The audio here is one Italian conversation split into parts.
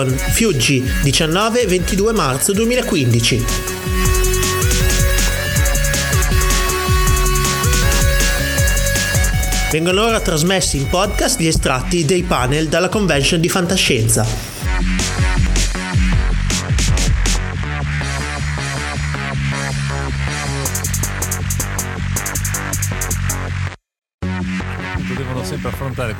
con Fiuggi 19-22 marzo 2015. Vengono ora trasmessi in podcast gli estratti dei panel dalla convention di fantascienza.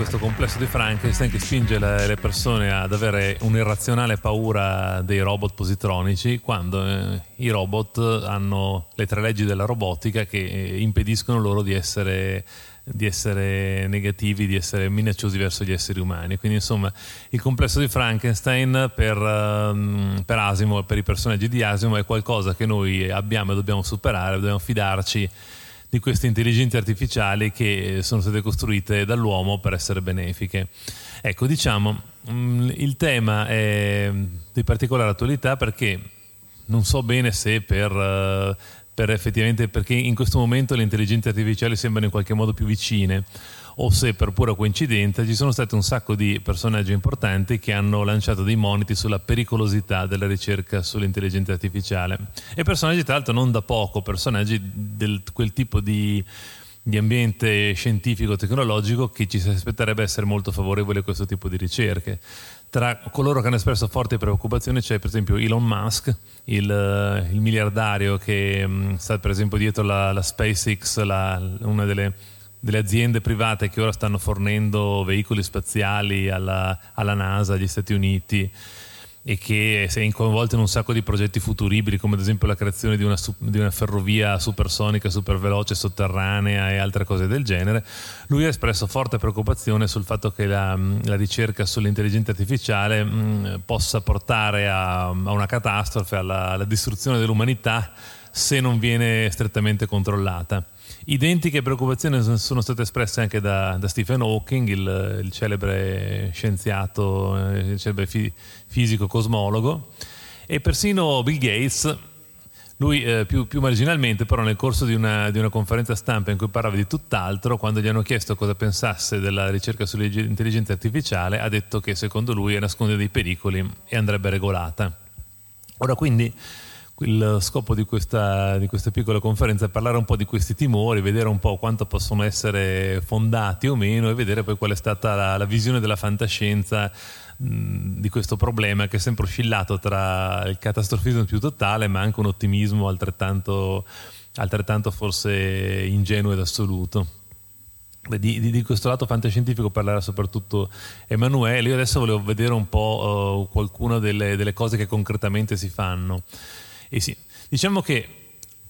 Questo complesso di Frankenstein che spinge le, persone ad avere un'irrazionale paura dei robot positronici quando eh, i robot hanno le tre leggi della robotica che eh, impediscono loro di essere di essere negativi, di essere minacciosi verso gli esseri umani. Quindi, insomma, il complesso di Frankenstein per, um, per Asimo, per i personaggi di Asimo, è qualcosa che noi abbiamo e dobbiamo superare, dobbiamo fidarci di queste intelligenze artificiali che sono state costruite dall'uomo per essere benefiche. Ecco, diciamo, mm, il tema è di particolare attualità perché non so bene se per, eh, per effettivamente perché in questo momento le intelligenze artificiali sembrano in qualche modo più vicine o se per pura coincidenza ci sono stati un sacco di personaggi importanti che hanno lanciato dei moniti sulla pericolosità della ricerca sull'intelligenza artificiale. E personaggi tra l'altro non da poco, personaggi di quel tipo di, di ambiente scientifico-tecnologico che ci si aspetterebbe essere molto favorevoli a questo tipo di ricerche. Tra coloro che hanno espresso forti preoccupazioni c'è per esempio Elon Musk, il, il miliardario che mh, sta per esempio dietro la, la SpaceX, la, una delle delle aziende private che ora stanno fornendo veicoli spaziali alla, alla NASA, agli Stati Uniti e che si è coinvolto in un sacco di progetti futuribili come ad esempio la creazione di una, di una, ferrovia supersonica, superveloce, sotterranea e altre cose del genere, lui ha espresso forte preoccupazione sul fatto che la, la ricerca sull'intelligenza artificiale mh, possa portare a, a una catastrofe, alla, alla distruzione dell'umanità se non viene strettamente controllata. Identiche preoccupazioni sono state espresse anche da, da Stephen Hawking, il, il, celebre scienziato, il celebre fi, fisico cosmologo, e persino Bill Gates, lui eh, più, più, marginalmente, però nel corso di una, di una, conferenza stampa in cui parlava di tutt'altro, quando gli hanno chiesto cosa pensasse della ricerca sull'intelligenza artificiale, ha detto che secondo lui nasconde dei pericoli e andrebbe regolata. Ora quindi il scopo di questa, di questa, piccola conferenza è parlare un po' di questi timori, vedere un po' quanto possono essere fondati o meno e vedere poi qual è stata la, la visione della fantascienza mh, di questo problema che è sempre oscillato tra il catastrofismo più totale ma anche un ottimismo altrettanto, altrettanto forse ingenuo ed assoluto. Di, di, di, questo lato fantascientifico parlerà soprattutto Emanuele. Io adesso volevo vedere un po' uh, qualcuna delle, delle, cose che concretamente si fanno. E sì, diciamo che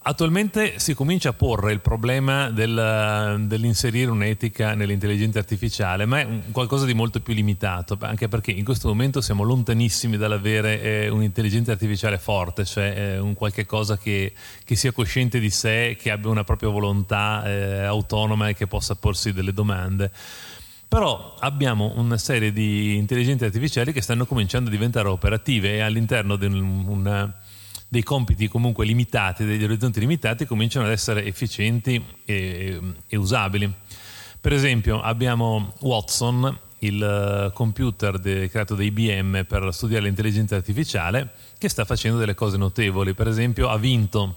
attualmente si comincia a porre il problema del, dell'inserire un'etica nell'intelligenza artificiale, ma è qualcosa di molto più limitato, anche perché in questo momento siamo lontanissimi dall'avere eh, un'intelligenza artificiale forte, cioè eh, un qualche cosa che, che, sia cosciente di sé, che abbia una propria volontà eh, autonoma e che possa porsi delle domande. Però abbiamo una serie di intelligenze artificiali che stanno cominciando a diventare operative e all'interno di una dei compiti comunque limitati, degli orizzonti limitati, cominciano ad essere efficienti e, e usabili. Per esempio abbiamo Watson, il eh, computer de, creato da IBM per studiare l'intelligenza artificiale, che sta facendo delle cose notevoli. Per esempio ha vinto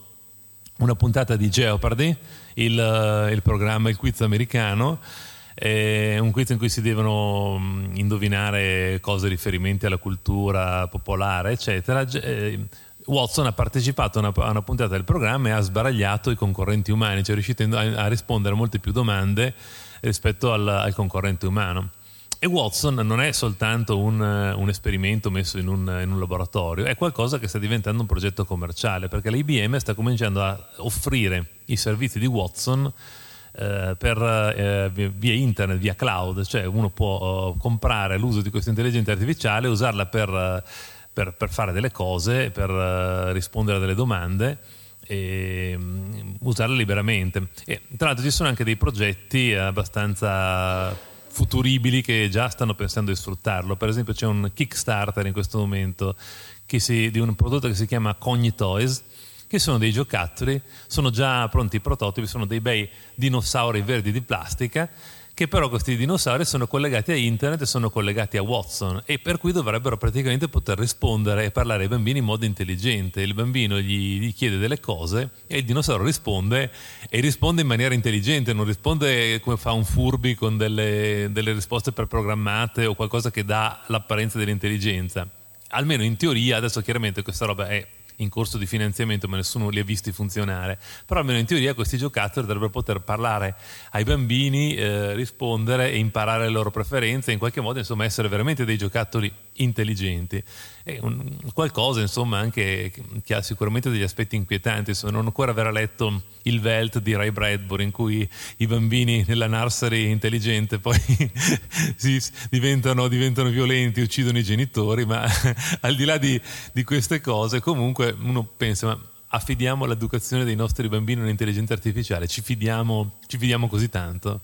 una puntata di Jeopardy, il, eh, il programma, il quiz americano, è un quiz in cui si devono mm, indovinare cose riferimenti alla cultura popolare, eccetera. Eh, Watson ha partecipato a una, a una, puntata del programma e ha sbaragliato i concorrenti umani, cioè è riuscito a, a rispondere a molte più domande rispetto al, al, concorrente umano. E Watson non è soltanto un, un esperimento messo in un, in un, laboratorio, è qualcosa che sta diventando un progetto commerciale, perché l'IBM sta cominciando a offrire i servizi di Watson eh, per, eh, via internet, via cloud, cioè uno può uh, comprare l'uso di questa intelligenza artificiale, usarla per... Uh, per, per fare delle cose, per uh, rispondere a delle domande e um, usarle liberamente. E, tra l'altro ci sono anche dei progetti abbastanza futuribili che già stanno pensando di sfruttarlo. Per esempio c'è un Kickstarter in questo momento si, di un prodotto che si chiama Cognitoys, che sono dei giocattoli, sono già pronti i prototipi, sono dei bei dinosauri verdi di plastica che però questi dinosauri sono collegati a internet e sono collegati a Watson e per cui dovrebbero praticamente poter rispondere e parlare ai bambini in modo intelligente. Il bambino gli, gli chiede delle cose e il dinosauro risponde e risponde in maniera intelligente, non risponde come fa un furbi con delle, delle risposte preprogrammate o qualcosa che dà l'apparenza dell'intelligenza. Almeno in teoria, adesso chiaramente questa roba è in corso di finanziamento ma nessuno li ha visti funzionare, però almeno in teoria questi giocattoli dovrebbero poter parlare ai bambini, eh, rispondere e imparare le loro preferenze, in qualche modo insomma essere veramente dei giocattoli intelligenti. È un, qualcosa insomma anche che ha sicuramente degli aspetti inquietanti, insomma, non ancora aver letto il Velt di Ray Bradbury in cui i bambini nella nursery intelligente poi si, diventano, diventano, violenti, uccidono i genitori, ma al di là di, di queste cose comunque uno pensa ma affidiamo l'educazione dei nostri bambini all'intelligenza artificiale, ci fidiamo, ci fidiamo così tanto?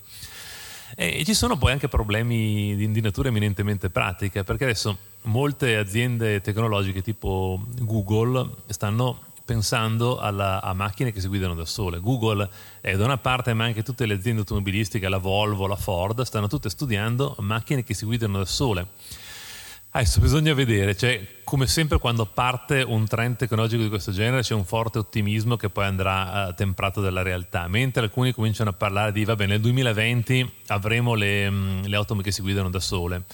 E ci sono poi anche problemi di, di natura eminentemente pratica, perché adesso molte aziende tecnologiche tipo Google stanno pensando alla, a macchine che si guidano da sole. Google è da una parte, ma anche tutte le aziende automobilistiche, la Volvo, la Ford, stanno tutte studiando macchine che si guidano da sole. Adesso bisogna vedere, cioè, come sempre quando parte un trend tecnologico di questo genere c'è un forte ottimismo che poi andrà uh, temprato dalla realtà, mentre alcuni cominciano a parlare di, va nel 2020 avremo le, mm, le auto che si guidano da sole.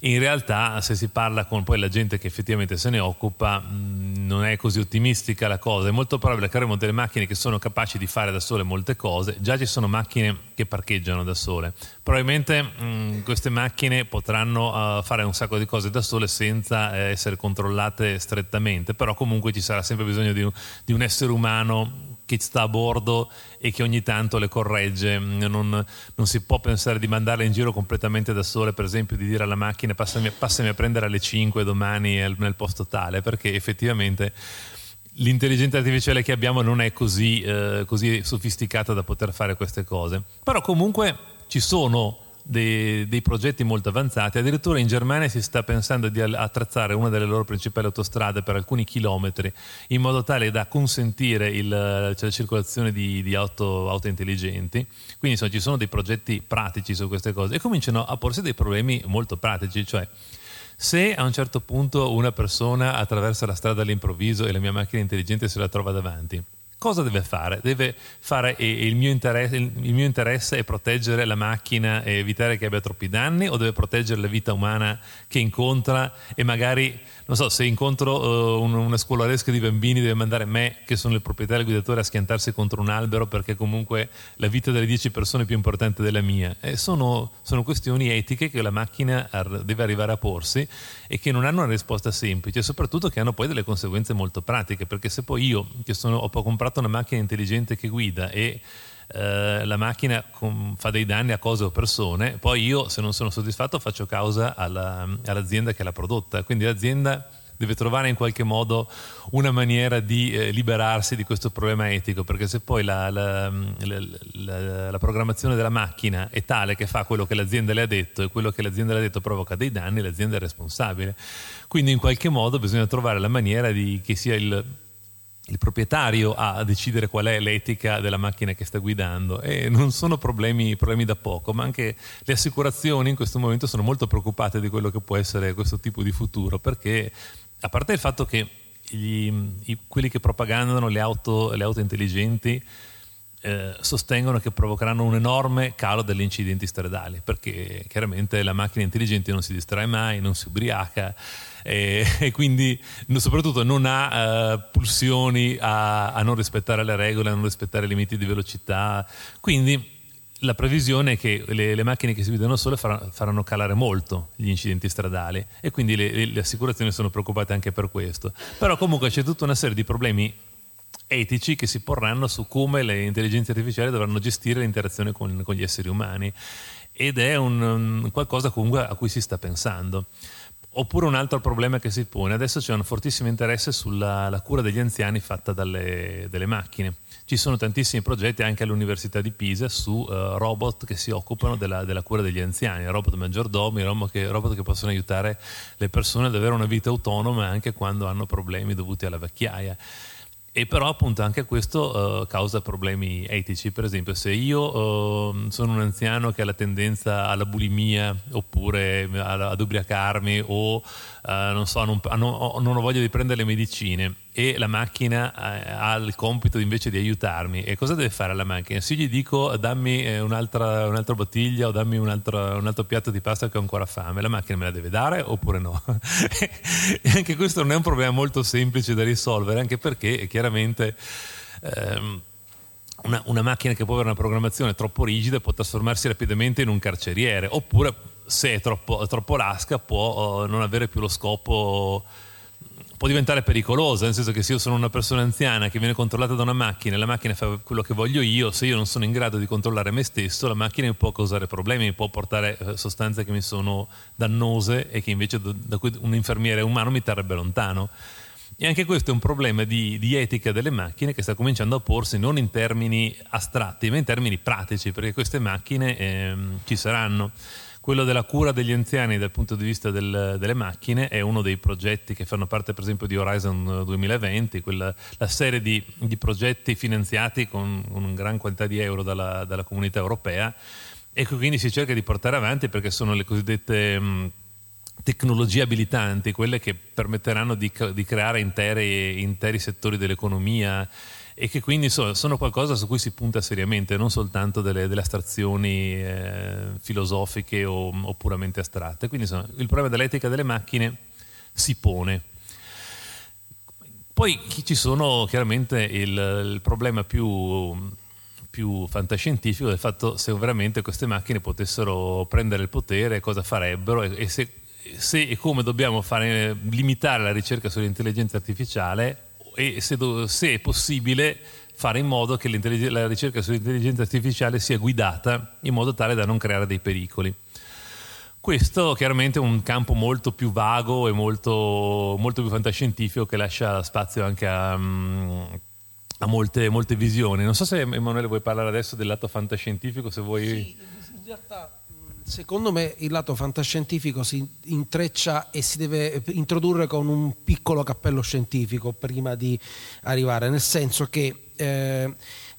In realtà, se si parla con poi la gente che effettivamente se ne occupa, mh, non è così ottimistica la cosa. È molto probabile che avremo delle macchine che sono capaci di fare da sole molte cose. Già ci sono macchine che parcheggiano da sole. Probabilmente mh, queste macchine potranno uh, fare un sacco di cose da sole senza eh, essere controllate strettamente, però comunque ci sarà sempre bisogno di un, di un essere umano che sta a bordo e che ogni tanto le corregge. Non, non, si può pensare di mandarle in giro completamente da sole, per esempio di dire alla macchina passami, passami a prendere alle 5 domani nel posto tale, perché effettivamente l'intelligenza artificiale che abbiamo non è così, eh, così sofisticata da poter fare queste cose. Però comunque ci sono dei, dei, progetti molto avanzati. Addirittura in Germania si sta pensando di attrezzare una delle loro principali autostrade per alcuni chilometri in modo tale da consentire il, cioè, la circolazione di, di auto, auto, intelligenti. Quindi insomma, ci sono dei progetti pratici su queste cose e cominciano a porsi dei problemi molto pratici, cioè se a un certo punto una persona attraversa la strada all'improvviso e la mia macchina intelligente se la trova davanti cosa deve fare? Deve fare il mio, interesse, il mio interesse è proteggere la macchina e evitare che abbia troppi danni o deve proteggere la vita umana che incontra e magari non so, se incontro uh, una scolaresca di bambini deve mandare me, che sono il proprietario e il guidatore, a schiantarsi contro un albero perché comunque la vita delle dieci persone è più importante della mia. Sono, sono questioni etiche che la macchina deve arrivare a porsi e che non hanno una risposta semplice soprattutto che hanno poi delle conseguenze molto pratiche, perché se poi io, che sono, ho comprato una macchina intelligente che guida e eh, la macchina com- fa dei danni a cose o persone, poi io se non sono soddisfatto faccio causa alla, all'azienda che l'ha prodotta, quindi l'azienda deve trovare in qualche modo una maniera di eh, liberarsi di questo problema etico, perché se poi la, la, la, la, programmazione della macchina è tale che fa quello che l'azienda le ha detto e quello che l'azienda le ha detto provoca dei danni, l'azienda è responsabile. Quindi in qualche modo bisogna trovare la maniera di che sia il il proprietario a decidere qual è l'etica della macchina che sta guidando. E non sono problemi, problemi, da poco, ma anche le assicurazioni in questo momento sono molto preoccupate di quello che può essere questo tipo di futuro, perché a parte il fatto che gli, i, quelli che propagandano le auto, le auto intelligenti eh, sostengono che provocheranno un enorme calo degli incidenti stradali, perché chiaramente la macchina intelligente non si distrae mai, non si ubriaca e, e quindi soprattutto non ha uh, pulsioni a, a, non rispettare le regole, a non rispettare i limiti di velocità. Quindi la previsione è che le, le macchine che si guidano sole faranno, faranno, calare molto gli incidenti stradali e quindi le, le, le assicurazioni sono preoccupate anche per questo. Però comunque c'è tutta una serie di problemi etici che si porranno su come le intelligenze artificiali dovranno gestire l'interazione con, con gli esseri umani ed è un, un, qualcosa comunque a cui si sta pensando. Oppure un altro problema che si pone, adesso c'è un fortissimo interesse sulla cura degli anziani fatta dalle, dalle, macchine. Ci sono tantissimi progetti anche all'Università di Pisa su uh, robot che si occupano della, della, cura degli anziani, robot maggiordomi, robot che, robot che possono aiutare le persone ad avere una vita autonoma anche quando hanno problemi dovuti alla vecchiaia. E però appunto anche questo uh, causa problemi etici, per esempio se io uh, sono un anziano che ha la tendenza alla bulimia oppure ad ubriacarmi o uh, non, so, non, non, ho voglia di prendere le medicine e la macchina ha il compito invece di aiutarmi e cosa deve fare la macchina? Se io gli dico dammi eh, un'altra, un'altra bottiglia o dammi un altro, un altro, piatto di pasta che ho ancora fame, la macchina me la deve dare oppure no? e anche questo non è un problema molto semplice da risolvere anche perché chiaramente... Ehm, una, una, macchina che può avere una programmazione troppo rigida può trasformarsi rapidamente in un carceriere, oppure se è troppo, troppo lasca può non avere più lo scopo può diventare pericolosa, nel senso che se io sono una persona anziana che viene controllata da una macchina e la macchina fa quello che voglio io, se io non sono in grado di controllare me stesso, la macchina mi può causare problemi, mi può portare eh, sostanze che mi sono dannose e che invece da cui un infermiere umano mi terrebbe lontano. E anche questo è un problema di, di, etica delle macchine che sta cominciando a porsi non in termini astratti, ma in termini pratici, perché queste macchine eh, ci saranno. Quello della cura degli anziani dal punto di vista del, delle macchine è uno dei progetti che fanno parte per esempio di Horizon 2020, quella, la serie di, di, progetti finanziati con, con gran quantità di euro dalla, dalla, comunità europea e quindi si cerca di portare avanti perché sono le cosiddette... Mh, tecnologie abilitanti, quelle che permetteranno di, di creare interi, interi settori dell'economia e che quindi so, sono qualcosa su cui si punta seriamente, non soltanto delle, delle astrazioni eh, filosofiche o, o, puramente astratte. Quindi insomma, il problema dell'etica delle macchine si pone. Poi ci sono chiaramente il, il problema più, più fantascientifico del fatto se veramente queste macchine potessero prendere il potere, cosa farebbero e, e se, se, e come dobbiamo fare, limitare la ricerca sull'intelligenza artificiale e se, se è possibile fare in modo che la ricerca sull'intelligenza artificiale sia guidata in modo tale da non creare dei pericoli. Questo chiaramente è un campo molto più vago e molto, molto più fantascientifico che lascia spazio anche a, mm, a molte, molte, visioni. Non so se Emanuele vuoi parlare adesso del lato fantascientifico, se vuoi... Sì, in realtà Secondo me il lato fantascientifico si intreccia e si deve introdurre con un piccolo cappello scientifico prima di arrivare, nel senso che eh,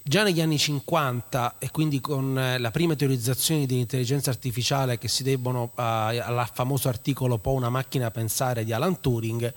già negli anni 50 e quindi con eh, la prima teorizzazione dell'intelligenza artificiale che si debbono al famoso articolo Può una macchina pensare di Alan Turing,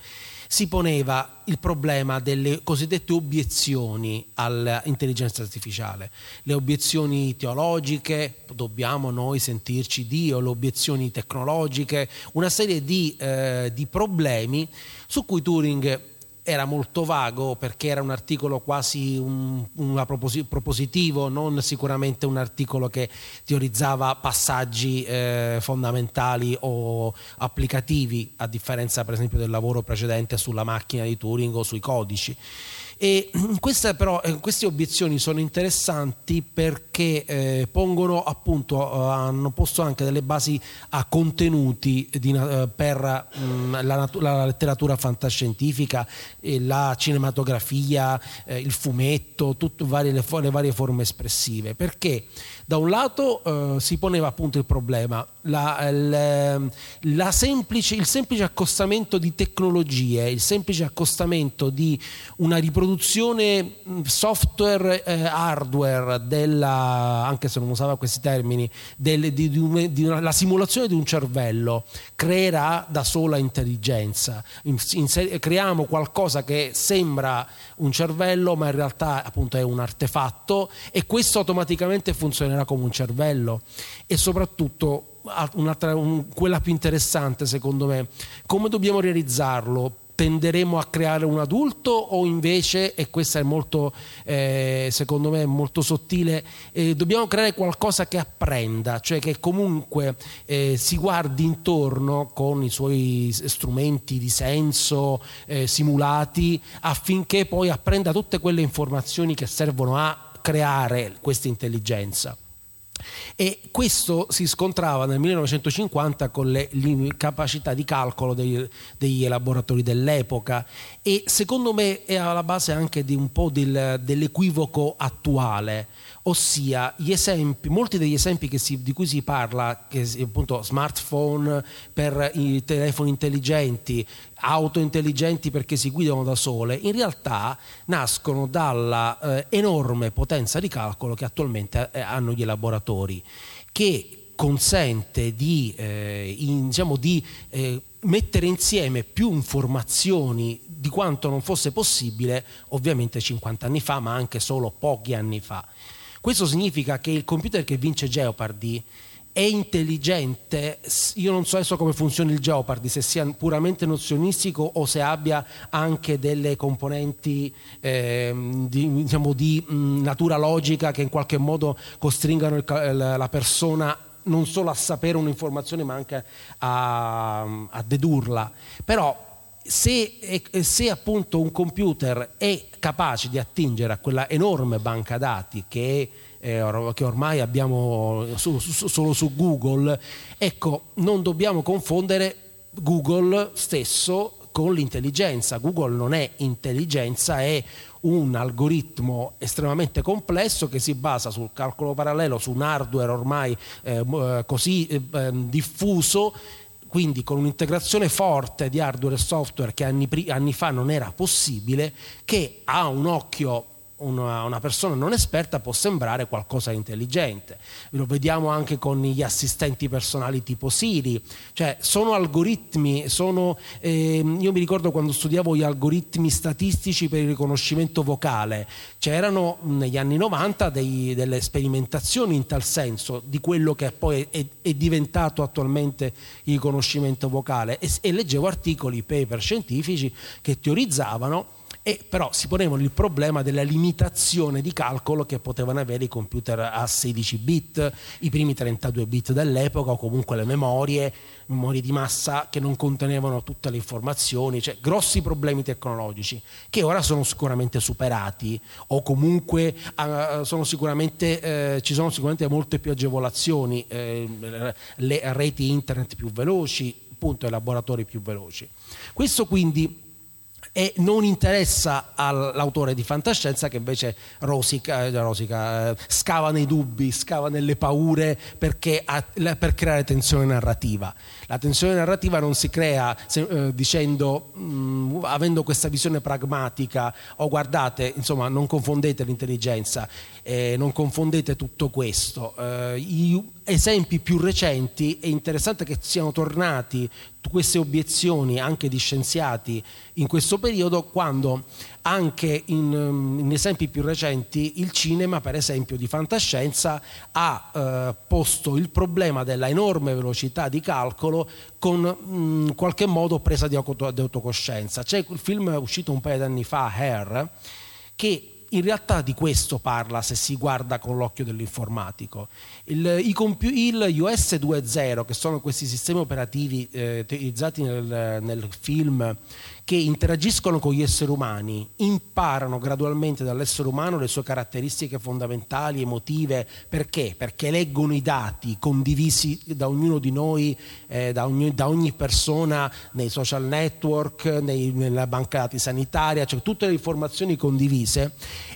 si poneva il problema delle cosiddette obiezioni all'intelligenza artificiale, le obiezioni teologiche, dobbiamo noi sentirci Dio, le obiezioni tecnologiche, una serie di, eh, di problemi su cui Turing era molto vago perché era un articolo quasi un, un propositivo, non sicuramente un articolo che teorizzava passaggi eh, fondamentali o applicativi, a differenza per esempio del lavoro precedente sulla macchina di Turing o sui codici. E queste, però, eh, queste obiezioni sono interessanti perché eh, pongono appunto, eh, hanno posto anche delle basi a contenuti di, eh, per mh, mm, la, la, letteratura fantascientifica, la cinematografia, il fumetto, tutte varie, le varie forme espressive. Perché da un lato eh, si poneva appunto il problema, la, la, la semplice, il semplice accostamento di tecnologie, il semplice accostamento di una riproduzione software eh, hardware della, anche se non usava questi termini, del, di, di, un, di una, la simulazione di un cervello creerà da sola intelligenza. In, in, creiamo qualcosa che sembra un cervello ma in realtà appunto è un artefatto e questo automaticamente funzionerà come un cervello e soprattutto un, quella più interessante secondo me, come dobbiamo realizzarlo? tenderemo a creare un adulto o invece, e questa è molto, eh, secondo me, molto sottile, eh, dobbiamo creare qualcosa che apprenda, cioè che comunque eh, si guardi intorno con i suoi strumenti di senso eh, simulati affinché poi apprenda tutte quelle informazioni che servono a creare questa intelligenza. E questo si scontrava nel 1950 con le, capacità di calcolo dei, degli elaboratori dell'epoca e secondo me è alla base anche di un po' del, dell'equivoco attuale ossia esempi, molti degli esempi si, di cui si parla, che appunto smartphone per i telefoni intelligenti, auto intelligenti perché si guidano da sole, in realtà nascono dalla eh, enorme potenza di calcolo che attualmente eh, hanno gli elaboratori, che consente di, eh, in, diciamo, di eh, mettere insieme più informazioni di quanto non fosse possibile ovviamente 50 anni fa, ma anche solo pochi anni fa. Questo significa che il computer che vince Jeopardy è intelligente, io non so adesso come funzioni il Jeopardy, se sia puramente nozionistico o se abbia anche delle componenti eh, di, diciamo, di mh, natura logica che in qualche modo costringano il, la persona non solo a sapere un'informazione ma anche a, a dedurla. Però se, se, appunto un computer è capace di attingere a quella enorme banca dati che eh, che ormai abbiamo su, su, solo su Google, ecco, non dobbiamo confondere Google stesso con l'intelligenza. Google non è intelligenza, è un algoritmo estremamente complesso che si basa sul calcolo parallelo, su un hardware ormai eh, eh così eh, ehm, diffuso quindi con un'integrazione forte di hardware e software che anni, anni, fa non era possibile, che ha un occhio una, una, persona non esperta può sembrare qualcosa di intelligente. Lo vediamo anche con gli assistenti personali tipo Siri, cioè sono algoritmi, sono, eh, io mi ricordo quando studiavo gli algoritmi statistici per il riconoscimento vocale, c'erano negli anni 90 dei, delle sperimentazioni in tal senso di quello che poi è, è diventato attualmente il riconoscimento vocale. E, e leggevo articoli, paper scientifici che teorizzavano e però si ponevano il problema della limitazione di calcolo che potevano avere i computer a 16 bit, i primi 32 bit dell'epoca o comunque le memorie, memorie di massa che non contenevano tutte le informazioni, cioè grossi problemi tecnologici che ora sono sicuramente superati o comunque uh, sono sicuramente, uh, ci sono sicuramente molte più agevolazioni, uh, le reti internet più veloci, appunto i laboratori più veloci. Questo quindi e non interessa all'autore di fantascienza che invece rosica, eh, rosica, eh, scava nei dubbi, scava nelle paure perché, per creare tensione narrativa. La tensione narrativa non si crea eh, dicendo, mh, mm, avendo questa visione pragmatica, o oh, guardate, insomma, non confondete l'intelligenza, eh, non confondete tutto questo. Eh, gli esempi più recenti è interessante che siano tornati queste obiezioni anche di scienziati in questo periodo quando anche in, um, in, esempi più recenti il cinema, per esempio di fantascienza, ha eh, posto il problema della enorme velocità di calcolo con in mm, qualche modo presa di, autocoscienza. C'è il film uscito un paio di anni fa, Hair, che in realtà di questo parla se si guarda con l'occhio dell'informatico. Il, compu- il US 2.0, che sono questi sistemi operativi eh, utilizzati nel, nel film che interagiscono con gli esseri umani, imparano gradualmente dall'essere umano le sue caratteristiche fondamentali, emotive, perché? Perché leggono i dati condivisi da ognuno di noi, eh, da, ogni, da, ogni, persona nei social network, nei, nella banca dati sanitaria, cioè tutte le informazioni condivise,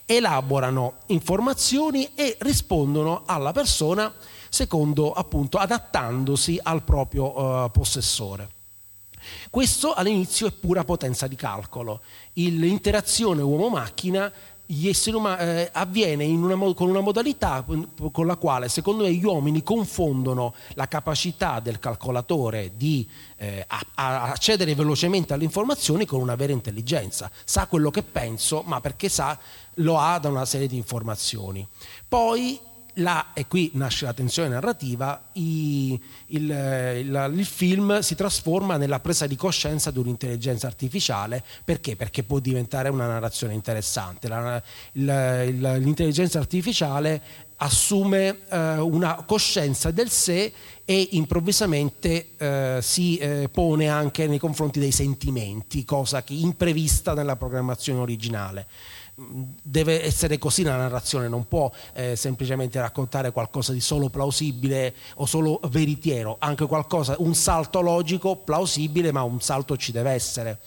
elaborano informazioni e rispondono alla persona secondo appunto adattandosi al proprio uh, possessore. Questo all'inizio è pura potenza di calcolo. L'interazione uomo-macchina umani, eh, avviene una, con una modalità con la quale secondo me gli uomini confondono la capacità del calcolatore di eh, a, a accedere velocemente alle informazioni con una vera intelligenza. Sa quello che penso, ma perché sa lo ha da una serie di informazioni. Poi Là, e qui nasce la tensione narrativa, i, il, il, il, film si trasforma nella presa di coscienza di un'intelligenza artificiale. Perché? Perché può diventare una narrazione interessante. La, il, l'intelligenza artificiale assume eh, una coscienza del sé e improvvisamente eh, si eh, pone anche nei confronti dei sentimenti, cosa che imprevista nella programmazione originale deve essere così la narrazione, non può eh, semplicemente raccontare qualcosa di solo plausibile o solo veritiero, anche qualcosa, un salto logico plausibile, ma un salto ci deve essere.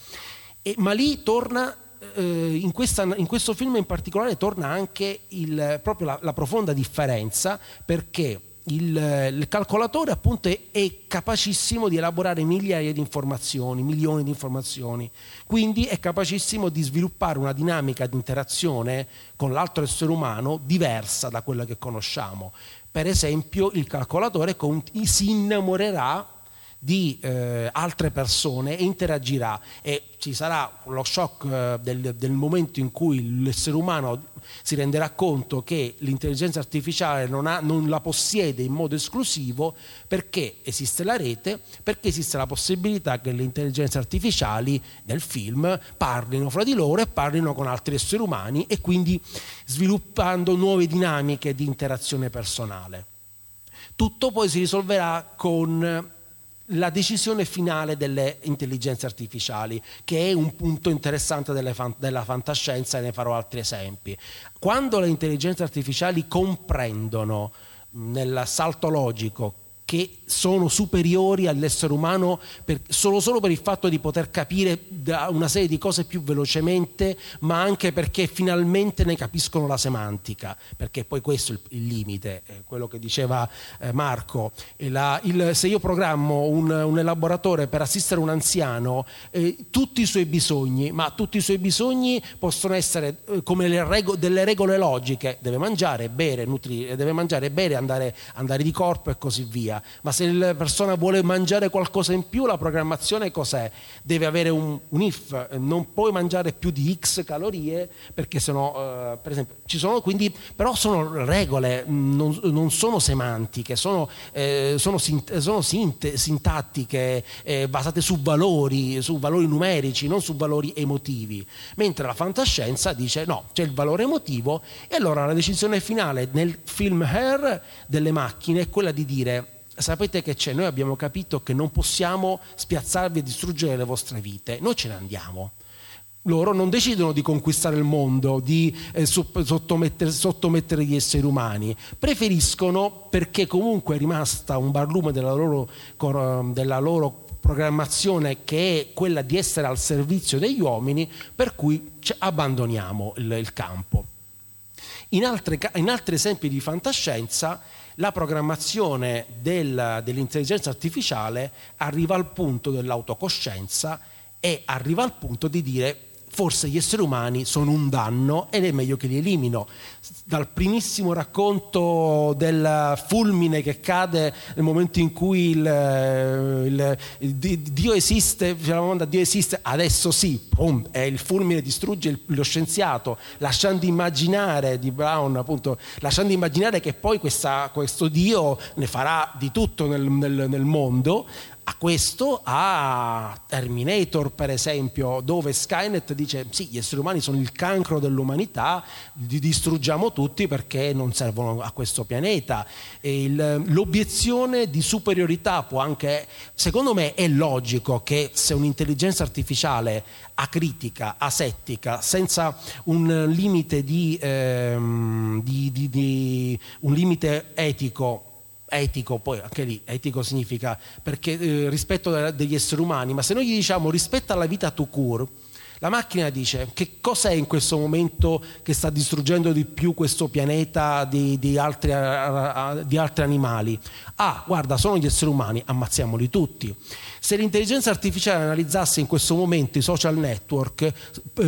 E, ma lì torna, eh, in, questa, in, questo film in particolare, torna anche il, proprio la, la profonda differenza perché il, il, calcolatore appunto è, è, capacissimo di elaborare migliaia di informazioni, milioni di informazioni, quindi è capacissimo di sviluppare una dinamica di interazione con l'altro essere umano diversa da quella che conosciamo. Per esempio il calcolatore si innamorerà di eh, altre persone e interagirà e ci sarà lo shock eh, del, del, momento in cui l'essere umano si renderà conto che l'intelligenza artificiale non, ha, non, la possiede in modo esclusivo perché esiste la rete, perché esiste la possibilità che le intelligenze artificiali del film parlino fra di loro e parlino con altri esseri umani e quindi sviluppando nuove dinamiche di interazione personale. Tutto poi si risolverà con la decisione finale delle intelligenze artificiali, che è un punto interessante fan- della fantascienza e ne farò altri esempi. Quando le intelligenze artificiali comprendono nel salto logico che sono superiori all'essere umano per, solo, solo, per il fatto di poter capire una serie di cose più velocemente, ma anche perché finalmente ne capiscono la semantica, perché poi questo è il, il limite, eh, quello che diceva eh, Marco. La, il, se io programmo un, un, elaboratore per assistere un anziano, eh, tutti i suoi bisogni, ma tutti i suoi bisogni possono essere eh, come rego, delle regole logiche, deve mangiare, bere, nutrire, deve mangiare, bere, andare, andare di corpo e così via ma se la persona vuole mangiare qualcosa in più, la programmazione cos'è? Deve avere un, un if, non puoi mangiare più di X calorie perché sennò, uh, per esempio, ci sono quindi, però sono regole, non, non sono semantiche, sono, eh, sono, sint- sono sint- sintattiche eh, basate su valori, su valori numerici, non su valori emotivi, mentre la fantascienza dice no, c'è il valore emotivo e allora la decisione finale nel film Hair delle macchine è quella di dire sapete che c'è? Noi abbiamo capito che non possiamo spiazzarvi e distruggere le vostre vite, noi ce ne andiamo. Loro non decidono di conquistare il mondo, di eh, sottomettere, sottomettere, gli esseri umani, preferiscono, perché comunque è rimasta un barlume della loro, della loro programmazione che è quella di essere al servizio degli uomini, per cui abbandoniamo il, il campo. In, altre, in altri esempi di fantascienza, la programmazione del, dell'intelligenza artificiale arriva al punto dell'autocoscienza e arriva al punto di dire forse gli esseri umani sono un danno ed è meglio che li elimino. Dal primissimo racconto del fulmine che cade nel momento in cui il, il, il Dio esiste, domanda Dio esiste, adesso sì, boom, e il fulmine distrugge lo scienziato, lasciando immaginare di Brown, appunto, lasciando immaginare che poi questa, questo Dio ne farà di tutto nel, nel, nel mondo, a questo, a Terminator per esempio, dove Skynet dice sì, gli esseri umani sono il cancro dell'umanità, li distruggiamo tutti perché non servono a questo pianeta. Il, l'obiezione di superiorità può anche, secondo me è logico che se un'intelligenza artificiale acritica, asettica, senza un limite, di, ehm, di, di, un limite etico etico, poi anche lì etico significa perché eh, rispetto degli esseri umani, ma se noi gli diciamo rispetto alla vita to cure, la macchina dice che cos'è in questo momento che sta distruggendo di più questo pianeta di, di, altri, di altri animali? Ah, guarda, sono gli esseri umani, ammazziamoli tutti. Se l'intelligenza artificiale analizzasse in questo momento i social network, eh,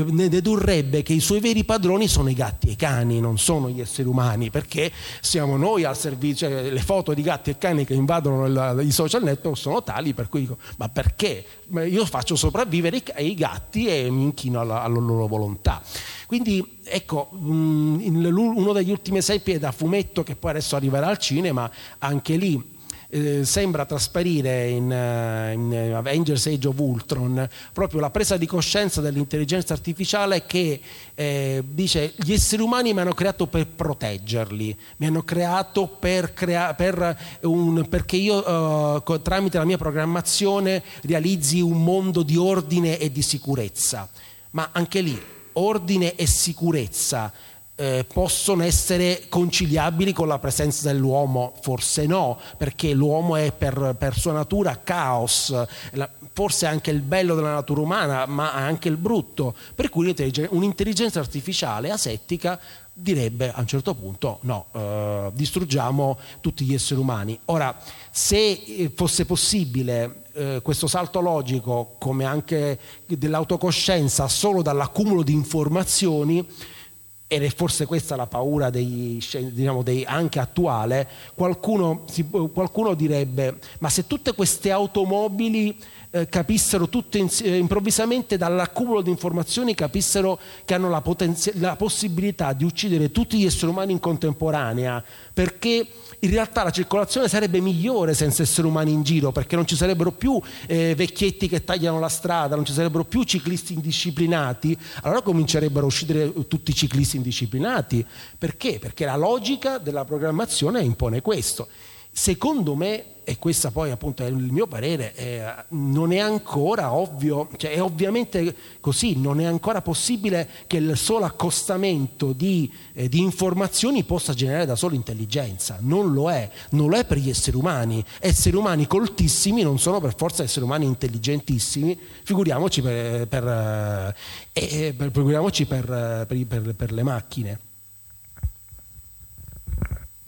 ne dedurrebbe che i suoi veri padroni sono i gatti e i cani, non sono gli esseri umani, perché siamo noi al servizio, cioè, le foto di gatti e cani che invadono i social network sono tali per cui dico, ma perché? Io faccio sopravvivere i, i gatti e mi inchino alla, alla loro volontà. Quindi ecco, mm, uno degli ultimi esempi è da fumetto che poi adesso arriverà al cinema, anche lì eh, sembra trasparire in, uh, in, Avengers Age of Ultron proprio la presa di coscienza dell'intelligenza artificiale che eh, dice gli esseri umani mi hanno creato per proteggerli, mi hanno creato per crea- per un, perché io uh, tramite la mia programmazione realizzi un mondo di ordine e di sicurezza. Ma anche lì, ordine e sicurezza eh, possono essere conciliabili con la presenza dell'uomo? Forse no, perché l'uomo è per, per sua natura caos, la, forse anche il bello della natura umana, ma anche il brutto. Per cui un'intelligenza artificiale asettica direbbe a un certo punto no, eh, distruggiamo tutti gli esseri umani. Ora, se eh, fosse possibile eh, questo salto logico, come anche dell'autocoscienza, solo dall'accumulo di informazioni, ed è forse questa la paura dei, diciamo, dei, anche attuale, qualcuno, si, qualcuno, direbbe, ma se tutte queste automobili eh, capissero tutte in, eh, improvvisamente dall'accumulo di informazioni, capissero che hanno la, potenzi- la possibilità di uccidere tutti gli esseri umani in contemporanea, perché in realtà la circolazione sarebbe migliore senza esseri umani in giro perché non ci sarebbero più eh, vecchietti che tagliano la strada, non ci sarebbero più ciclisti indisciplinati, allora comincerebbero a uscire tutti i ciclisti indisciplinati. Perché? Perché la logica della programmazione impone questo. Secondo me e questo poi appunto è il mio parere, eh, non è ancora ovvio, cioè è ovviamente così, non è ancora possibile che il solo accostamento di, eh, di, informazioni possa generare da solo intelligenza, non lo è, non lo è per gli esseri umani, esseri umani coltissimi non sono per forza esseri umani intelligentissimi, figuriamoci per, per, eh, per, figuriamoci per le macchine.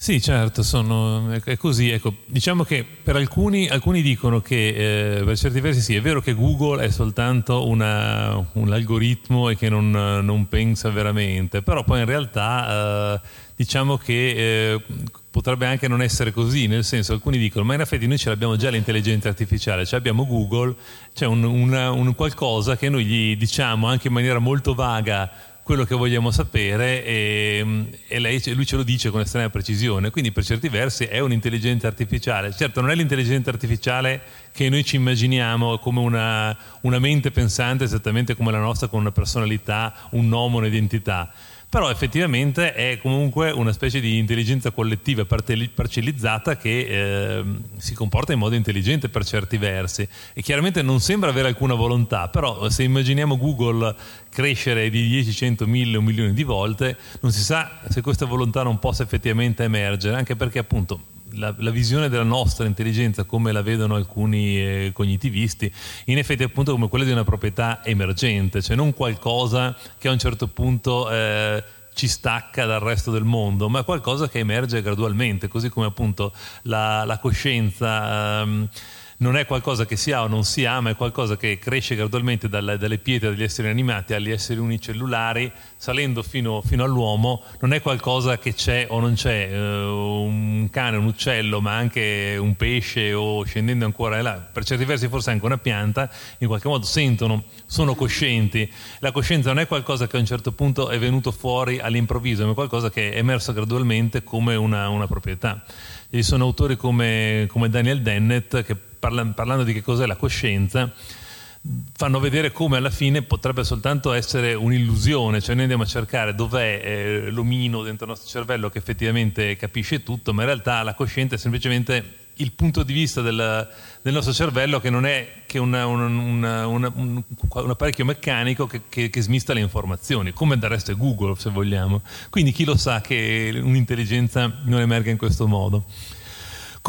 Sì, certo, sono, è così. Ecco, diciamo che per alcuni, alcuni dicono che eh, per certi versi sì, è vero che Google è soltanto una, un algoritmo e che non, non, pensa veramente, però poi in realtà eh, diciamo che eh, potrebbe anche non essere così, nel senso alcuni dicono ma in effetti noi ce l'abbiamo già l'intelligenza artificiale, cioè abbiamo Google, c'è un, una, un qualcosa che noi gli diciamo anche in maniera molto vaga quello che vogliamo sapere e, e lei, lui ce lo dice con estrema precisione, quindi per certi versi è un'intelligenza artificiale. Certo non è l'intelligenza artificiale che noi ci immaginiamo come una, una mente pensante esattamente come la nostra con una personalità, un nome, un'identità però effettivamente è comunque una specie di intelligenza collettiva parcellizzata che eh, si comporta in modo intelligente per certi versi. E chiaramente non sembra avere alcuna volontà, però se immaginiamo Google crescere di 10, 100, 1000 o milioni di volte, non si sa se questa volontà non possa effettivamente emergere, anche perché appunto la, la, visione della nostra intelligenza come la vedono alcuni eh, cognitivisti, in effetti appunto come quella di una proprietà emergente, cioè non qualcosa che a un certo punto eh, ci stacca dal resto del mondo, ma qualcosa che emerge gradualmente, così come appunto la, la coscienza. Ehm, non è qualcosa che si ha o non si ha, ma è qualcosa che cresce gradualmente dalle, dalle pietre degli esseri animati agli esseri unicellulari, salendo fino, fino, all'uomo, non è qualcosa che c'è o non c'è, uh, un cane, un uccello, ma anche un pesce o scendendo ancora là, per certi versi forse anche una pianta, in qualche modo sentono, sono coscienti. La coscienza non è qualcosa che a un certo punto è venuto fuori all'improvviso, ma è qualcosa che è emerso gradualmente come una, una proprietà. Ci sono autori come, come Daniel Dennett che parlando di che cos'è la coscienza, fanno vedere come alla fine potrebbe soltanto essere un'illusione, cioè noi andiamo a cercare dov'è eh, l'omino dentro il nostro cervello che effettivamente capisce tutto, ma in realtà la coscienza è semplicemente il punto di vista del, del nostro cervello che non è che una, una, una, un, un, apparecchio meccanico che, che, che, smista le informazioni, come del resto è Google se vogliamo. Quindi chi lo sa che un'intelligenza non emerga in questo modo.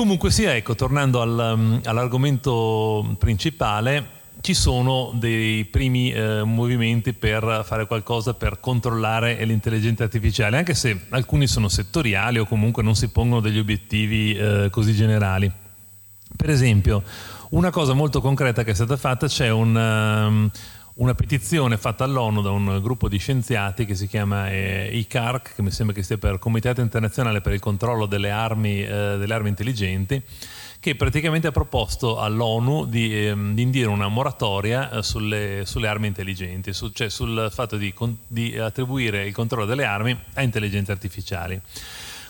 Comunque sia, ecco, tornando al, um, all'argomento principale, ci sono dei primi eh, movimenti per fare qualcosa per controllare l'intelligenza artificiale, anche se alcuni sono settoriali o comunque non si pongono degli obiettivi eh, così generali. Per esempio, una cosa molto concreta che è stata fatta, c'è un... Um, una petizione fatta all'ONU da un gruppo di scienziati che si chiama eh, ICARC, che mi sembra che stia per Comitato Internazionale per il Controllo delle Armi, eh, delle armi Intelligenti, che praticamente ha proposto all'ONU di, eh, di indire una moratoria eh, sulle, sulle, armi intelligenti, su, cioè sul fatto di, di attribuire il controllo delle armi a intelligenze artificiali.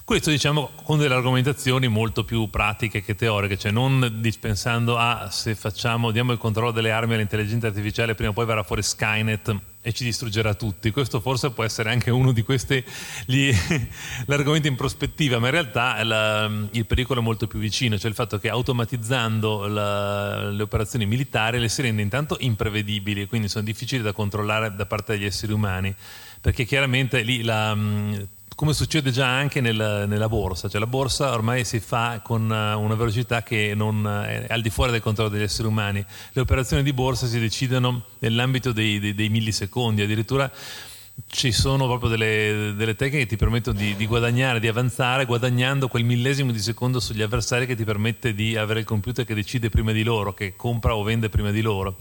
Questo diciamo con delle argomentazioni molto più pratiche che teoriche, cioè non dispensando a se facciamo, diamo il controllo delle armi all'intelligenza artificiale, prima o poi verrà fuori Skynet e ci distruggerà tutti. Questo forse può essere anche uno di questi gli, l'argomento in prospettiva, ma in realtà la, il pericolo è molto più vicino, cioè il fatto che automatizzando la, le operazioni militari le si rende intanto imprevedibili, quindi sono difficili da controllare da parte degli esseri umani, perché chiaramente lì la come succede già anche nel, nella borsa, cioè la borsa ormai si fa con eh, una velocità che non è al di fuori del controllo degli esseri umani. Le operazioni di borsa si decidono nell'ambito dei, dei, dei millisecondi, addirittura ci sono proprio delle, delle tecniche che ti permettono di, di, guadagnare, di avanzare, guadagnando quel millesimo di secondo sugli avversari che ti permette di avere il computer che decide prima di loro, che compra o vende prima di loro.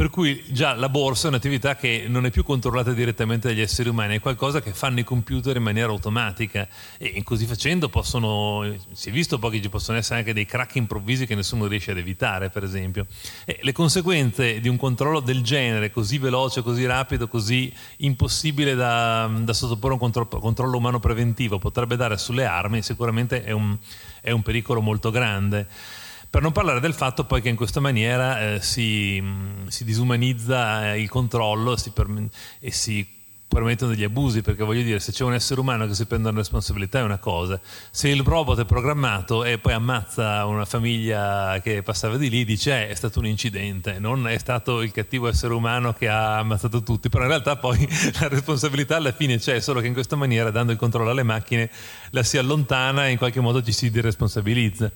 Per cui già la borsa è un'attività che non è più controllata direttamente dagli esseri umani, è qualcosa che fanno i computer in maniera automatica e così facendo possono, si è visto poi che ci possono essere anche dei crack improvvisi che nessuno riesce ad evitare, per esempio. E le conseguenze di un controllo del genere così veloce, così rapido, così impossibile da, da sottoporre a un controllo, controllo, umano preventivo potrebbe dare sulle armi, sicuramente è un, è un pericolo molto grande. Per non parlare del fatto poi che in questa maniera eh, si, mm, si, disumanizza eh, il controllo si per, e si permettono degli abusi, perché voglio dire, se c'è un essere umano che si prende una responsabilità è una cosa, se il robot è programmato e poi ammazza una famiglia che passava di lì, dice eh, è stato un incidente, non è stato il cattivo essere umano che ha ammazzato tutti, però in realtà poi la responsabilità alla fine c'è, solo che in questa maniera, dando il controllo alle macchine, la si allontana e in qualche modo ci si diresponsabilizza.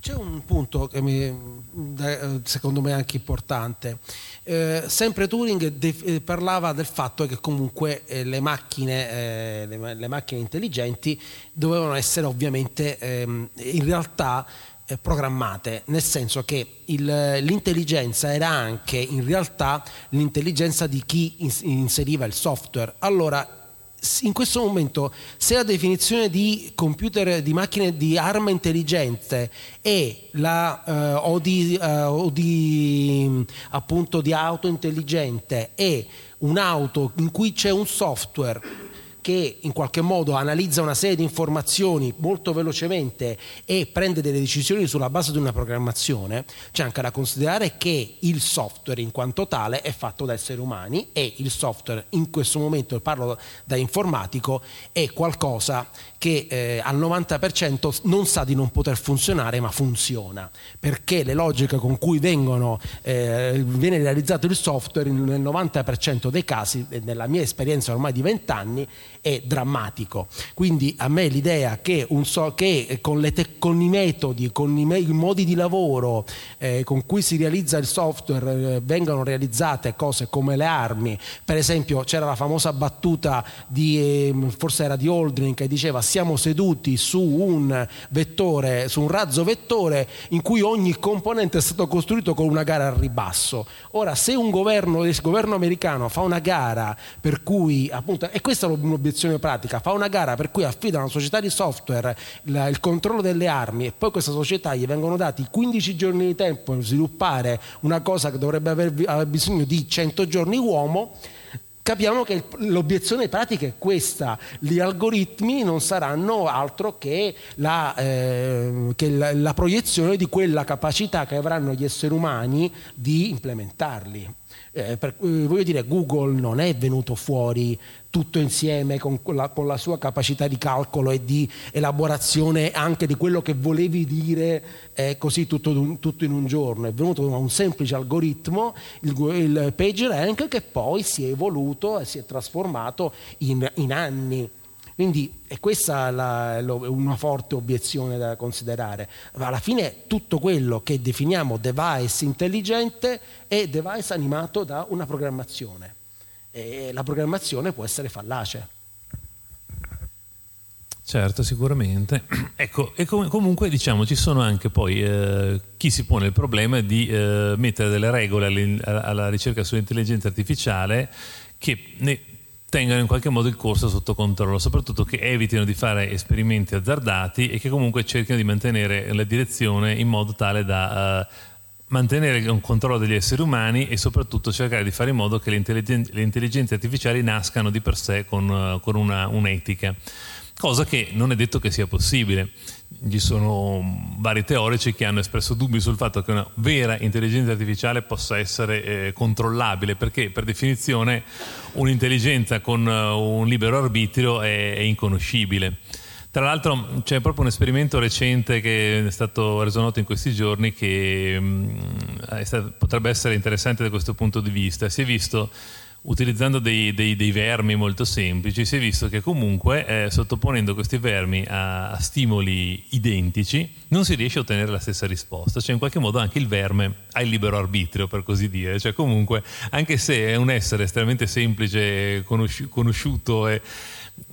C'è un punto che mi, secondo me è anche importante. Eh, sempre Turing de- eh, parlava del fatto che comunque eh, le, macchine, eh, le, le, macchine, intelligenti dovevano essere ovviamente ehm, in realtà eh, programmate, nel senso che il, l'intelligenza era anche in realtà l'intelligenza di chi inseriva il software. Allora in questo momento se la definizione di computer, di macchine di arma intelligente la, eh, o, di, eh, o di, appunto, di auto intelligente è un'auto in cui c'è un software che in qualche modo analizza una serie di informazioni molto velocemente e prende delle decisioni sulla base di una programmazione, c'è anche da considerare che il software in quanto tale è fatto da esseri umani e il software in questo momento, parlo da informatico, è qualcosa che eh, al 90% non sa di non poter funzionare ma funziona, perché le logiche con cui vengono, eh, viene realizzato il software nel 90% dei casi, nella mia esperienza ormai di 20 anni, è drammatico. Quindi a me l'idea che, so, che con, te- con, i metodi, con i, me- i modi di lavoro eh, con cui si realizza il software eh, vengano realizzate cose come le armi, per esempio c'era la famosa battuta di, eh, forse era di Aldrin che diceva siamo seduti su un vettore, su un razzo vettore in cui ogni componente è stato costruito con una gara al ribasso. Ora se un governo, il governo americano fa una gara per cui appunto, e questa è l'obiettivo un'obiezione pratica, fa una gara per cui affida a una società di software il, il controllo delle armi e poi questa società gli vengono dati 15 giorni di tempo per sviluppare una cosa che dovrebbe aver, aver bisogno di 100 giorni uomo, capiamo che l'obiezione pratica è questa, gli algoritmi non saranno altro che la, eh, che la, la proiezione di quella capacità che avranno gli esseri umani di implementarli. Eh, per, voglio dire, Google non è venuto fuori tutto insieme con la, con la, sua capacità di calcolo e di elaborazione anche di quello che volevi dire eh, così tutto, tutto, in un giorno. È venuto da un semplice algoritmo, il, il PageRank, che poi si è evoluto e si è trasformato in, in anni. Quindi è questa la, una forte obiezione da considerare. Ma alla fine tutto quello che definiamo device intelligente è device animato da una programmazione. E la programmazione può essere fallace. Certo, sicuramente. Ecco, e com- comunque diciamo ci sono anche poi eh, chi si pone il problema di eh, mettere delle regole alla ricerca sull'intelligenza artificiale che ne tengano in qualche modo il corso sotto controllo, soprattutto che evitino di fare esperimenti azzardati e che comunque cerchino di mantenere la direzione in modo tale da uh, mantenere un controllo degli esseri umani e soprattutto cercare di fare in modo che le, intelligen- le intelligenze artificiali nascano di per sé con, uh, con una, un'etica, cosa che non è detto che sia possibile ci sono vari teorici che hanno espresso dubbi sul fatto che una vera intelligenza artificiale possa essere eh, controllabile, perché per definizione un'intelligenza con uh, un libero arbitrio è, è, inconoscibile. Tra l'altro c'è proprio un esperimento recente che è stato reso noto in questi giorni che mm, stato, potrebbe essere interessante da questo punto di vista. Si è visto utilizzando dei, dei, dei, vermi molto semplici, si è visto che comunque eh, sottoponendo questi vermi a, a, stimoli identici non si riesce a ottenere la stessa risposta, cioè in qualche modo anche il verme ha il libero arbitrio per così dire, cioè comunque anche se è un essere estremamente semplice, conosci- conosciuto e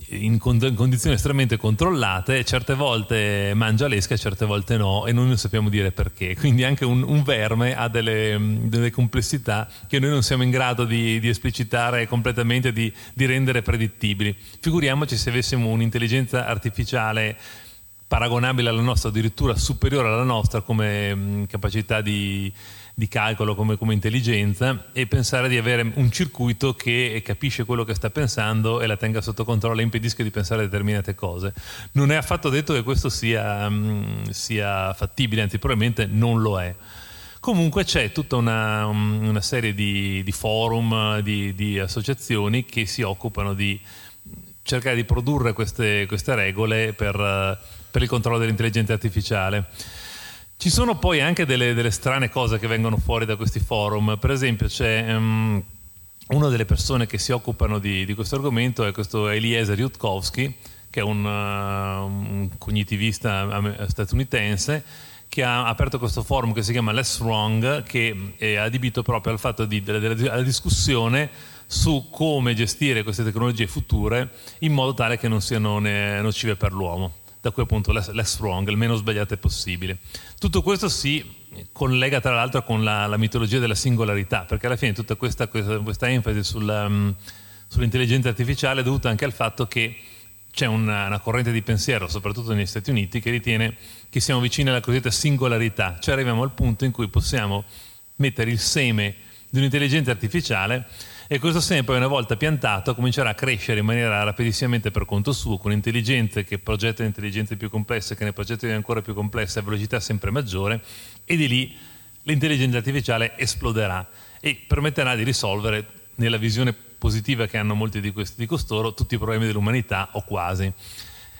in, condizioni estremamente controllate, certe volte mangia l'esca certe volte no e noi non sappiamo dire perché. Quindi anche un, un verme ha delle, delle, complessità che noi non siamo in grado di, di esplicitare completamente, di, di rendere predittibili. Figuriamoci se avessimo un'intelligenza artificiale paragonabile alla nostra, addirittura superiore alla nostra come capacità di di calcolo come, come, intelligenza e pensare di avere un circuito che capisce quello che sta pensando e la tenga sotto controllo e impedisca di pensare a determinate cose. Non è affatto detto che questo sia, um, sia fattibile, anzi probabilmente non lo è. Comunque c'è tutta una, una serie di, di forum, di, di, associazioni che si occupano di cercare di produrre queste, queste regole per, per il controllo dell'intelligenza artificiale. Ci sono poi anche delle, delle, strane cose che vengono fuori da questi forum. Per esempio, c'è um, una delle persone che si occupano di, di questo argomento, è questo Eliezer Yudkowsky, che è un, uh, un cognitivista statunitense che ha aperto questo forum che si chiama Less Wrong, che è adibito proprio al fatto di, della, della discussione su come gestire queste tecnologie future in modo tale che non siano nocive per l'uomo da cui appunto less, less wrong, il meno sbagliate possibile. Tutto questo si collega tra l'altro con la, la mitologia della singolarità, perché alla fine tutta questa, questa, questa enfasi sulla, um, sull'intelligenza artificiale è dovuta anche al fatto che c'è una, una, corrente di pensiero, soprattutto negli Stati Uniti, che ritiene che siamo vicini alla cosiddetta singolarità, cioè arriviamo al punto in cui possiamo mettere il seme di un'intelligenza artificiale e questo poi una volta piantato comincerà a crescere in maniera rapidissimamente per conto suo, con intelligenze che progettano intelligenze più complesse, che ne progettano ancora più complesse a velocità sempre maggiore e di lì l'intelligenza artificiale esploderà e permetterà di risolvere nella visione positiva che hanno molti di, questi, di costoro tutti i problemi dell'umanità o quasi.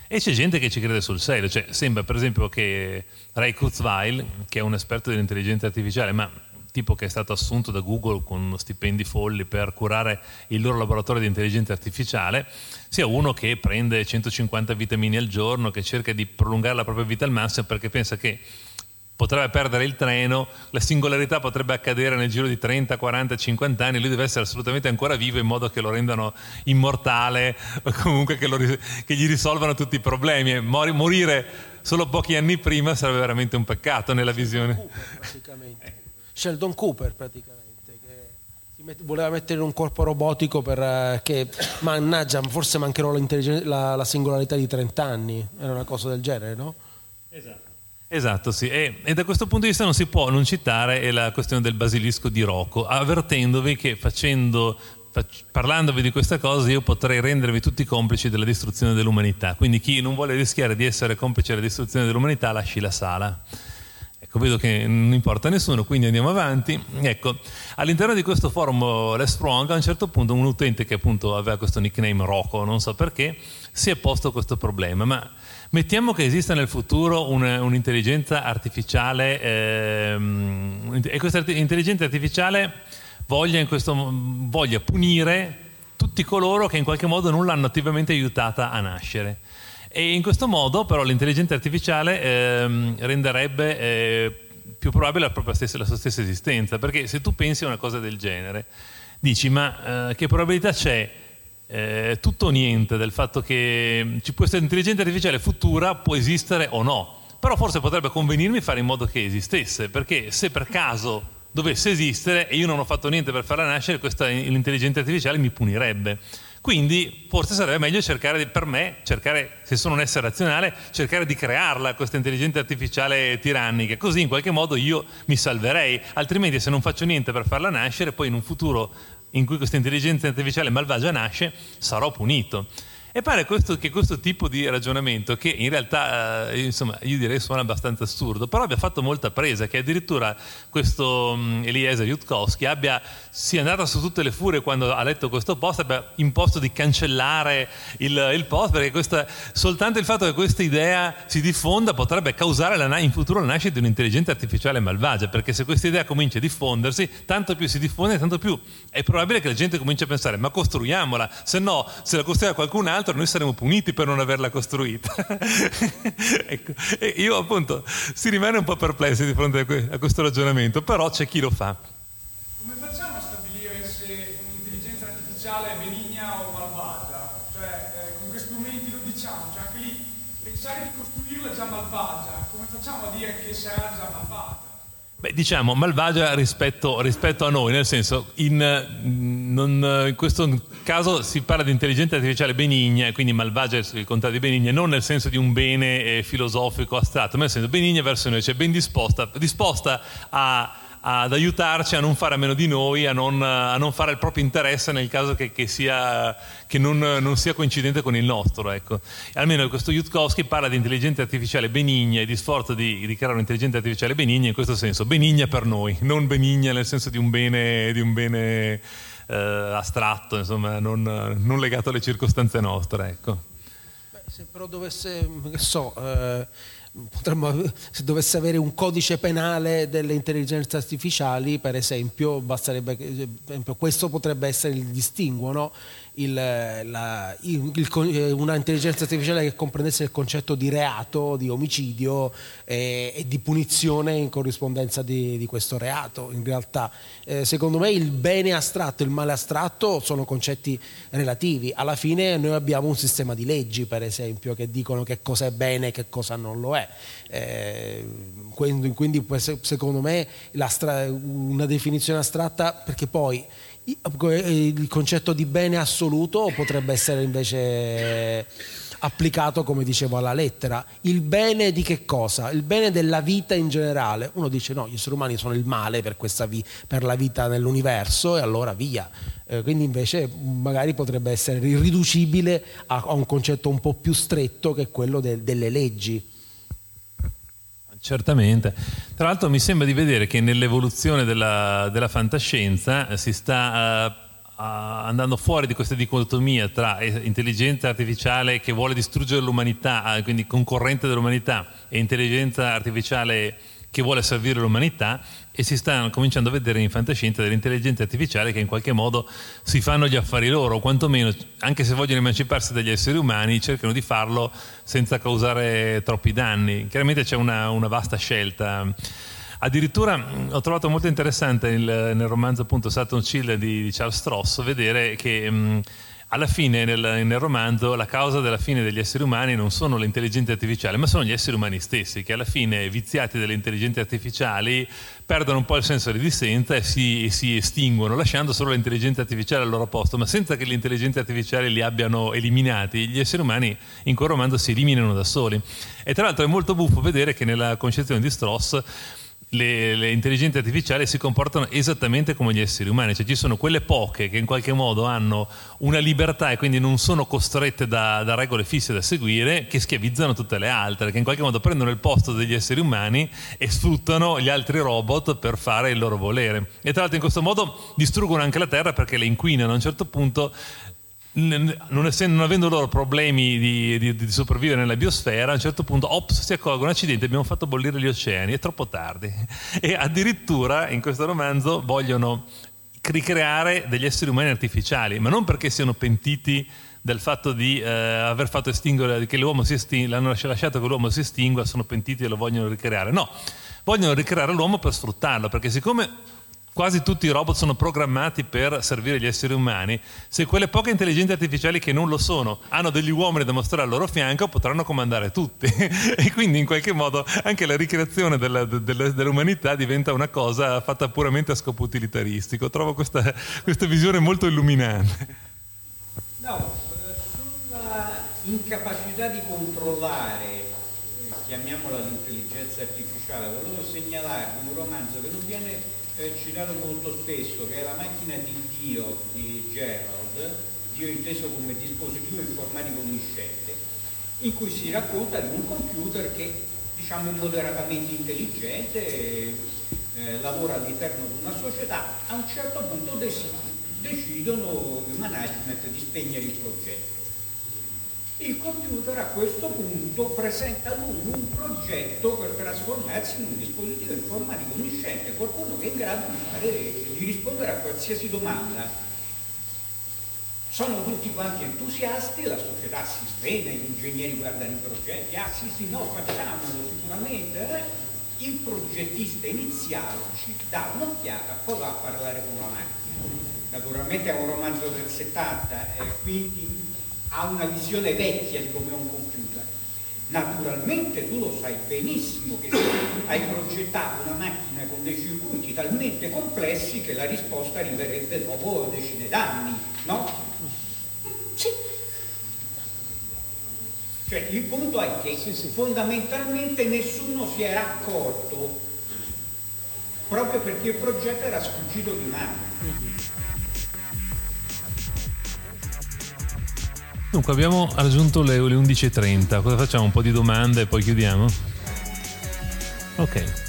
E c'è gente che ci crede sul serio, cioè, sembra per esempio che Ray Kurzweil, che è un esperto dell'intelligenza artificiale, ma tipo che è stato assunto da Google con stipendi folli per curare il loro laboratorio di intelligenza artificiale, sia uno che prende 150 vitamine al giorno, che cerca di prolungare la propria vita al massimo perché pensa che potrebbe perdere il treno, la singolarità potrebbe accadere nel giro di 30, 40, 50 anni, lui deve essere assolutamente ancora vivo in modo che lo rendano immortale o comunque che, lo, che gli risolvano tutti i problemi. Mor- morire solo pochi anni prima sarebbe veramente un peccato nella visione. Praticamente. Sheldon Cooper praticamente che voleva mettere un corpo robotico per, uh, che mannaggia forse mancherò la, la, singolarità di 30 anni era una cosa del genere no? esatto Esatto, sì. E, e, da questo punto di vista non si può non citare la questione del basilisco di Rocco, avvertendovi che facendo, parlandovi di questa cosa io potrei rendervi tutti complici della distruzione dell'umanità. Quindi chi non vuole rischiare di essere complice della distruzione dell'umanità lasci la sala. Ecco, vedo che non importa a nessuno, quindi andiamo avanti. Ecco, all'interno di questo forum Let's Strong, a un certo punto un utente che appunto aveva questo nickname Rocco, non so perché, si è posto questo problema. Ma mettiamo che esista nel futuro un, un'intelligenza artificiale ehm, e questa intelligenza artificiale voglia, questo, voglia punire tutti coloro che in qualche modo non l'hanno attivamente aiutata a nascere. E in questo modo però l'intelligenza artificiale ehm, renderebbe eh, più probabile la, stessa, la, sua stessa esistenza, perché se tu pensi a una cosa del genere, dici ma eh, che probabilità c'è eh, tutto o niente del fatto che ci può essere un'intelligenza artificiale futura, può esistere o no. Però forse potrebbe convenirmi fare in modo che esistesse, perché se per caso dovesse esistere e io non ho fatto niente per farla nascere, questa l'intelligenza artificiale mi punirebbe. Quindi forse sarebbe meglio cercare di, per me, cercare, se sono un essere razionale, cercare di crearla questa intelligenza artificiale tirannica, così in qualche modo io mi salverei, altrimenti se non faccio niente per farla nascere, poi in un futuro in cui questa intelligenza artificiale malvagia nasce, sarò punito. E pare questo, che questo tipo di ragionamento, che in realtà eh, insomma, io direi suona abbastanza assurdo, però abbia fatto molta presa, che addirittura questo um, Eliezer Jutkowski abbia, sia andato su tutte le furie quando ha letto questo post, abbia imposto di cancellare il, il post, perché questa, soltanto il fatto che questa idea si diffonda potrebbe causare la, in futuro la nascita di un'intelligenza artificiale malvagia, perché se questa idea comincia a diffondersi, tanto più si diffonde, tanto più è probabile che la gente cominci a pensare, ma costruiamola, se no, se la costruirà qualcun altro, noi saremo puniti per non averla costruita. ecco. E io appunto si rimane un po' perplessi di fronte a questo ragionamento, però c'è chi lo fa. Come facciamo a stabilire se un'intelligenza artificiale è benigna o malvagia? Cioè, eh, con che strumenti lo diciamo? Cioè, anche lì, pensare di costruirla già malvagia, come facciamo a dire che sarà già malvagia? Beh, diciamo malvagia rispetto, rispetto, a noi, nel senso, in, non, in, questo caso si parla di intelligenza artificiale benigna, quindi malvagia il contrario di benigna, non nel senso di un bene eh, filosofico astratto, ma nel senso benigna verso noi, cioè ben disposta, disposta a ad aiutarci a non fare a meno di noi, a non, a non fare il proprio interesse nel caso che, che, sia, che non, non, sia coincidente con il nostro. Ecco. Almeno questo Jutkowski parla di intelligenza artificiale benigna e di sforzo di, di, creare un'intelligenza artificiale benigna in questo senso, benigna per noi, non benigna nel senso di un bene, di un bene eh, astratto, insomma, non, non, legato alle circostanze nostre. Ecco. Beh, se però dovesse, che so... Eh potremmo, se dovesse avere un codice penale delle intelligenze artificiali, per esempio, basterebbe, questo potrebbe essere il distinguo, no? Il, la, il, il, una intelligenza artificiale che comprendesse il concetto di reato, di omicidio e, e di punizione in corrispondenza di, di questo reato. In realtà, eh, secondo me, il bene astratto e il male astratto sono concetti relativi. Alla fine, noi abbiamo un sistema di leggi, per esempio, che dicono che cosa è bene e che cosa non lo è. Eh, quindi, quindi, secondo me, una definizione astratta, perché poi il concetto di bene assoluto potrebbe essere invece applicato, come dicevo, alla lettera. Il bene di che cosa? Il bene della vita in generale. Uno dice no, gli esseri umani sono il male per, vi- per la vita nell'universo e allora via. Eh, quindi invece magari potrebbe essere riducibile a, a, un concetto un po' più stretto che quello de- delle leggi. Certamente. Tra l'altro mi sembra di vedere che nell'evoluzione della, della fantascienza eh, si sta uh, uh, andando fuori di questa dicotomia tra intelligenza artificiale che vuole distruggere l'umanità, quindi concorrente dell'umanità, e intelligenza artificiale che vuole servire l'umanità e si stanno cominciando a vedere in fantascienza delle intelligenze artificiali che in qualche modo si fanno gli affari loro, o quantomeno, anche se vogliono emanciparsi dagli esseri umani, cercano di farlo senza causare troppi danni. Chiaramente c'è una, una vasta scelta. Addirittura ho trovato molto interessante il, nel romanzo appunto Saturn Chill di, di Charles Stross vedere che mh, alla fine nel, nel, romanzo la causa della fine degli esseri umani non sono le intelligenze artificiali, ma sono gli esseri umani stessi, che alla fine, viziati dalle intelligenze artificiali, perdono un po' il senso di dissenza e si, si estinguono, lasciando solo le intelligenze artificiali al loro posto, ma senza che le intelligenze artificiali li abbiano eliminati, gli esseri umani in quel romanzo si eliminano da soli. E tra l'altro è molto buffo vedere che nella concezione di Strauss le, le, intelligenze artificiali si comportano esattamente come gli esseri umani, cioè ci sono quelle poche che in qualche modo hanno una libertà e quindi non sono costrette da, da, regole fisse da seguire, che schiavizzano tutte le altre, che in qualche modo prendono il posto degli esseri umani e sfruttano gli altri robot per fare il loro volere. E tra l'altro in questo modo distruggono anche la Terra perché le inquinano a un certo punto non, essendo, non, avendo loro problemi di, di, di, sopravvivere nella biosfera, a un certo punto ops, si accorgono, accidenti, abbiamo fatto bollire gli oceani, è troppo tardi. E addirittura in questo romanzo vogliono ricreare degli esseri umani artificiali, ma non perché siano pentiti del fatto di eh, aver fatto estinguere, che l'uomo si estingue, l'hanno lasciato che l'uomo si estingua, sono pentiti e lo vogliono ricreare. No, vogliono ricreare l'uomo per sfruttarlo, perché siccome quasi tutti i robot sono programmati per servire gli esseri umani, se quelle poche intelligenze artificiali che non lo sono hanno degli uomini da mostrare al loro fianco, potranno comandare tutti. e quindi in qualche modo anche la ricreazione della, della, dell'umanità diventa una cosa fatta puramente a scopo utilitaristico. Trovo questa, questa visione molto illuminante. No, sulla incapacità di controllare, eh, chiamiamola l'intelligenza artificiale, volevo segnalarvi un romanzo che non viene eh, citato molto spesso, che è La macchina di Dio di Gerald, io inteso come dispositivo informatico omnisciente, in cui si racconta di un computer che diciamo moderatamente intelligente, eh, lavora all'interno di una società, a un certo punto dec- decidono il management di spegnere il progetto. Il computer a questo punto presenta a lui un progetto per trasformarsi in un dispositivo informatico omnisciente, qualcuno che è in grado di, fare, di rispondere a qualsiasi domanda. Sono tutti quanti entusiasti, la società si sveglia, gli ingegneri guardano i progetti, ah sì sì no facciamolo sicuramente. Eh? Il progettista iniziale ci dà un'occhiata, poi va a parlare con la macchina. Naturalmente è un romanzo del 70 e quindi ha una visione vecchia di come è un computer. Naturalmente tu lo sai benissimo che hai progettato una macchina con dei circuiti talmente complessi che la risposta arriverebbe dopo decine d'anni, no? Sì. Cioè il punto è che sì, sì. fondamentalmente nessuno si era accorto proprio perché il progetto era sfuggito di mano. Dunque abbiamo raggiunto le 11.30, cosa facciamo? Un po' di domande e poi chiudiamo? Ok.